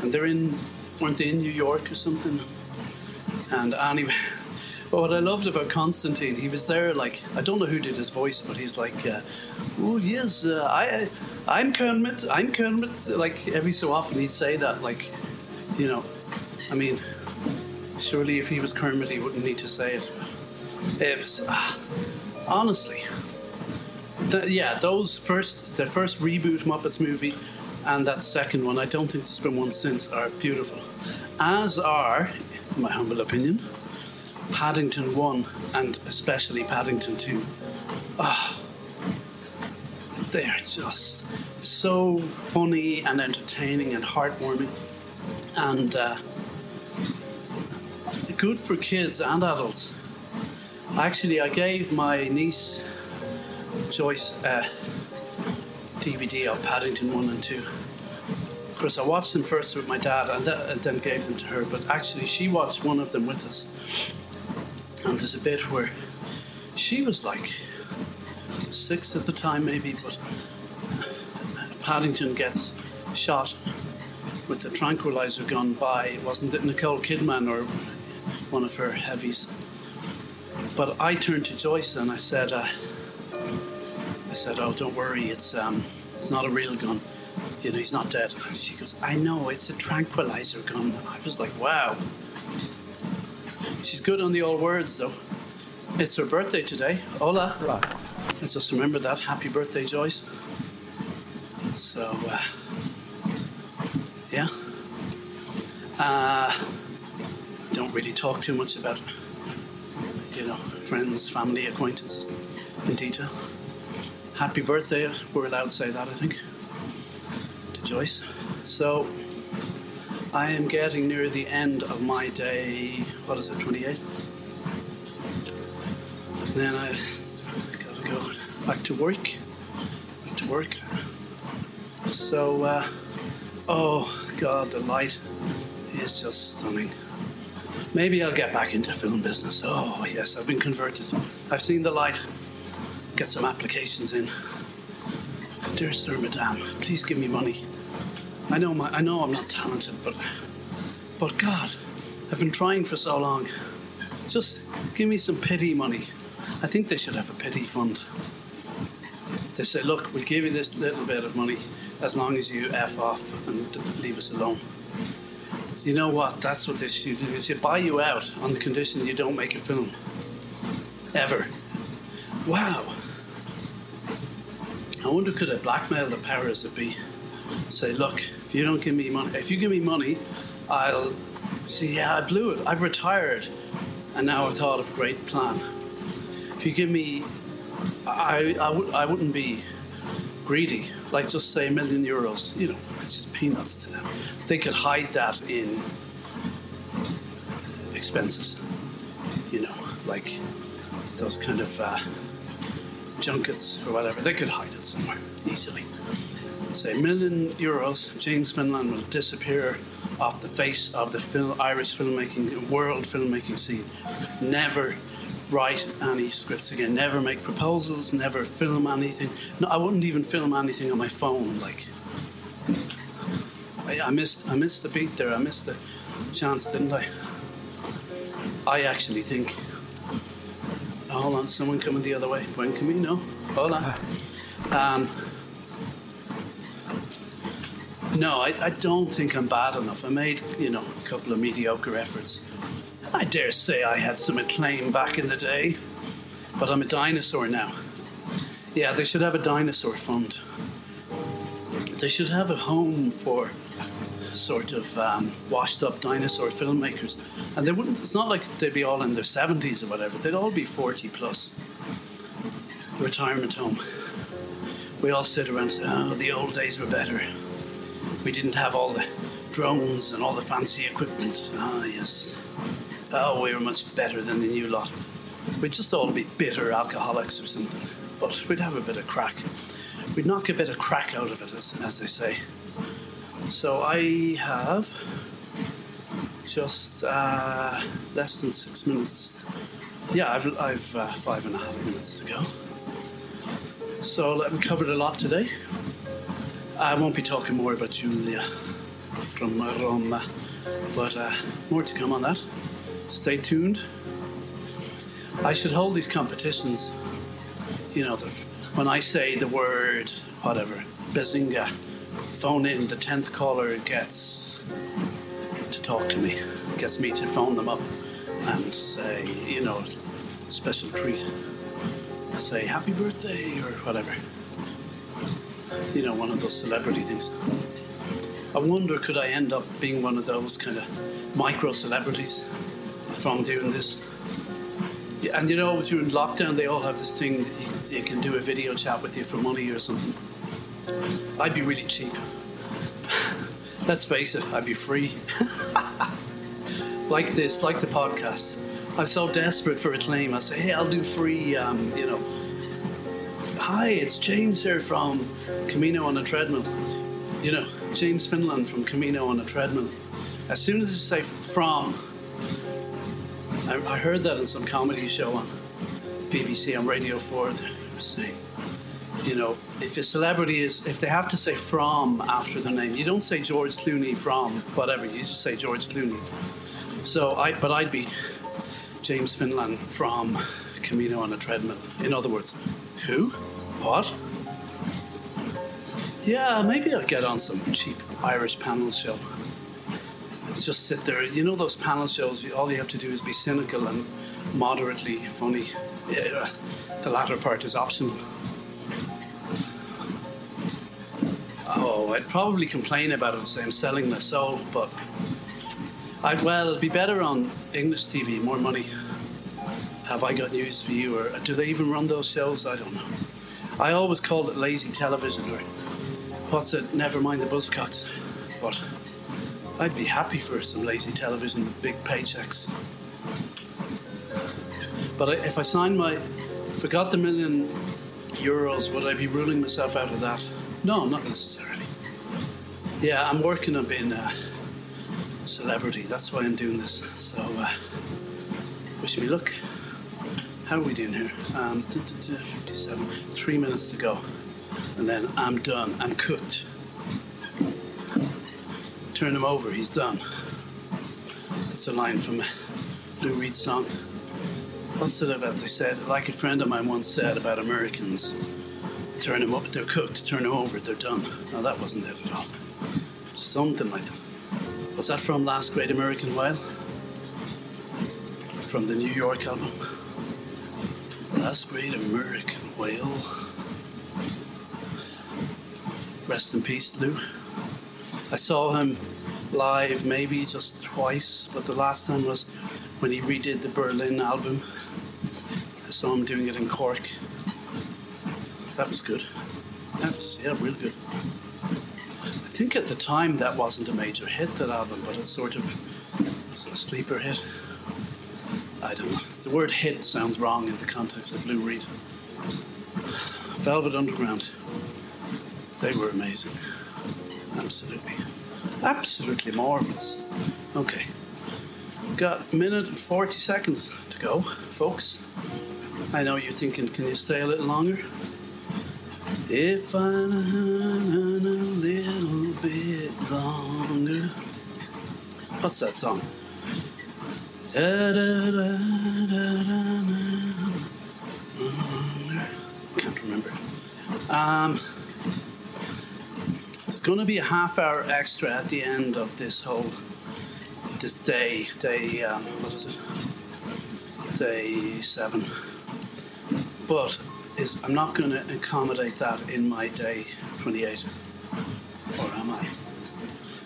And they're in, weren't they in New York or something? And anyway, (laughs) But what I loved about Constantine, he was there like I don't know who did his voice, but he's like, uh, "Oh yes, uh, I, I'm Kermit, I'm Kermit." Like every so often he'd say that, like, you know, I mean, surely if he was Kermit, he wouldn't need to say it. It was ah, honestly, yeah, those first, the first reboot Muppets movie, and that second one, I don't think there's been one since, are beautiful, as are, in my humble opinion. Paddington 1 and especially Paddington 2. Ah, they're just so funny and entertaining and heartwarming and uh, good for kids and adults. Actually, I gave my niece Joyce a DVD of Paddington 1 and 2. Of course, I watched them first with my dad and, th- and then gave them to her, but actually, she watched one of them with us. And there's a bit where she was like six at the time, maybe, but Paddington gets shot with the tranquilizer gun by, wasn't it Nicole Kidman or one of her heavies? But I turned to Joyce and I said, uh, I said, "Oh, don't worry, it's um, it's not a real gun. You know, he's not dead." And she goes, "I know, it's a tranquilizer gun." I was like, "Wow." She's good on the old words, though. It's her birthday today. Hola. Right. Just remember that. Happy birthday, Joyce. So, uh, yeah. Uh, don't really talk too much about, you know, friends, family, acquaintances in detail. Happy birthday. We're allowed to say that, I think, to Joyce. So, I am getting near the end of my day. What is it, 28? Then I go back to work. Back to work. So, uh, oh god, the light is just stunning. Maybe I'll get back into film business. Oh yes, I've been converted. I've seen the light. Get some applications in. Dear Sir, Madame, please give me money. I know my, I know I'm not talented, but, but God, I've been trying for so long. Just give me some pity money. I think they should have a pity fund. They say, look, we'll give you this little bit of money as long as you f off and leave us alone. You know what? That's what they should do. They buy you out on the condition you don't make a film. Ever. Wow. I wonder could I blackmail the powers that be? Say, look, if you don't give me money, if you give me money, I'll see. Yeah, I blew it. I've retired, and now I've thought of a great plan. If you give me, I I, w- I wouldn't be greedy. Like just say a million euros. You know, it's just peanuts to them. They could hide that in expenses. You know, like those kind of uh, junkets or whatever. They could hide it somewhere easily say a million euros, James Finland will disappear off the face of the film, Irish filmmaking, world filmmaking scene. Never write any scripts again. Never make proposals. Never film anything. No, I wouldn't even film anything on my phone. Like, I, I missed, I missed the beat there. I missed the chance, didn't I? I actually think. Hold on, someone coming the other way. When can we camino. Hold on. Um, no, I, I don't think I'm bad enough. I made, you know, a couple of mediocre efforts. I dare say I had some acclaim back in the day, but I'm a dinosaur now. Yeah, they should have a dinosaur fund. They should have a home for sort of um, washed up dinosaur filmmakers. And they wouldn't, it's not like they'd be all in their 70s or whatever, they'd all be 40 plus. Retirement home. We all sit around and say, oh, the old days were better. We didn't have all the drones and all the fancy equipment. Ah, yes. Oh, we were much better than the new lot. We'd just all be bitter alcoholics or something. But we'd have a bit of crack. We'd knock a bit of crack out of it, as, as they say. So I have just uh, less than six minutes. Yeah, I've, I've uh, five and a half minutes to go. So we covered a lot today. I won't be talking more about Julia from Roma, but uh, more to come on that. Stay tuned. I should hold these competitions. You know, the, when I say the word, whatever, Bazinga, phone in, the 10th caller gets to talk to me, gets me to phone them up and say, you know, special treat. Say happy birthday or whatever. You know, one of those celebrity things. I wonder could I end up being one of those kind of micro celebrities from doing this? And you know, during lockdown, they all have this thing that you, you can do a video chat with you for money or something. I'd be really cheap. (laughs) Let's face it, I'd be free. (laughs) like this, like the podcast. I'm so desperate for acclaim. I say, hey, I'll do free, um, you know. Hi, it's James here from Camino on a Treadmill. You know, James Finland from Camino on a Treadmill. As soon as I say from, I, I heard that in some comedy show on BBC on Radio 4. They were saying, you know, if a celebrity is, if they have to say from after their name, you don't say George Clooney from whatever, you just say George Clooney. So I, but I'd be James Finland from Camino on a Treadmill. In other words, who? What? Yeah, maybe I'll get on some cheap Irish panel show. Just sit there. You know those panel shows, all you have to do is be cynical and moderately funny. Yeah, uh, the latter part is optional. Oh, I'd probably complain about it and say I'm selling my soul, but I'd, well, it'd be better on English TV, more money. Have I got news for you? Or do they even run those shows? I don't know. I always called it lazy television, or what's it? Never mind the buzzcocks. But I'd be happy for some lazy television with big paychecks. But I- if I signed my, if I got the million euros, would I be ruling myself out of that? No, not necessarily. Yeah, I'm working on being a celebrity. That's why I'm doing this. So, uh, wish me luck. How are we doing here? Um, duh, duh, duh, 57. Three minutes to go. And then I'm done. I'm cooked. Turn him over. He's done. That's a line from Lou Reed song. What's it about? They said, like a friend of mine once said about Americans, turn them up, they're cooked, turn them over, they're done. No, that wasn't it at all. Something like that. Was that from Last Great American Whale? From the New York album? Last Great American Whale. Rest in peace, Lou. I saw him live maybe just twice, but the last time was when he redid the Berlin album. I saw him doing it in Cork. That was good. That was, yeah, real good. I think at the time that wasn't a major hit, that album, but it's sort of it's a sleeper hit. I don't know. The word hit sounds wrong in the context of Lou Reed. Velvet Underground. They were amazing. Absolutely. Absolutely marvelous. Okay. Got a minute and 40 seconds to go, folks. I know you're thinking, can you stay a little longer? If I run a little bit longer. What's that song? Da, da, da. Can't remember. Um, going to be a half hour extra at the end of this whole this day day um, what is it? Day seven. But is i'm not going to accommodate that in my day 28 or am i?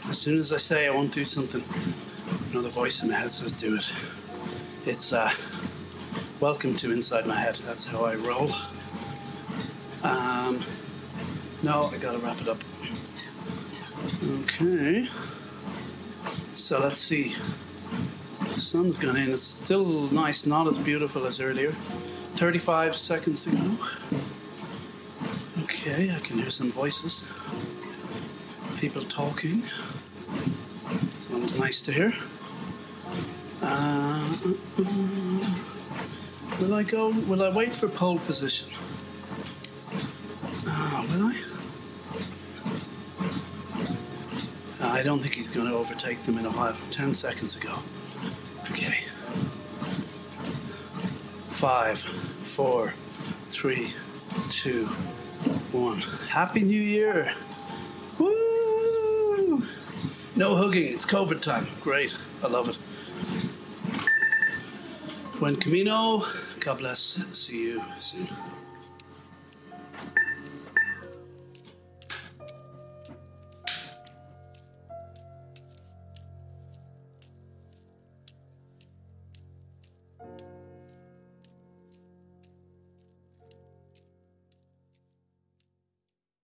As soon as i say i won't do something another voice in my head says do it. It's uh, welcome to inside my head. That's how i roll. Um, no i gotta wrap it up okay so let's see. The sun's gone in. It's still nice, not as beautiful as earlier. 35 seconds ago. Okay, I can hear some voices. People talking. Was nice to hear. Uh, uh, uh. will I go? Will I wait for pole position? I don't think he's going to overtake them in a while. Ten seconds ago. Okay. Five, four, three, two, one. Happy New Year! Woo! No hugging, it's COVID time. Great, I love it. Buen camino. God bless. See you soon.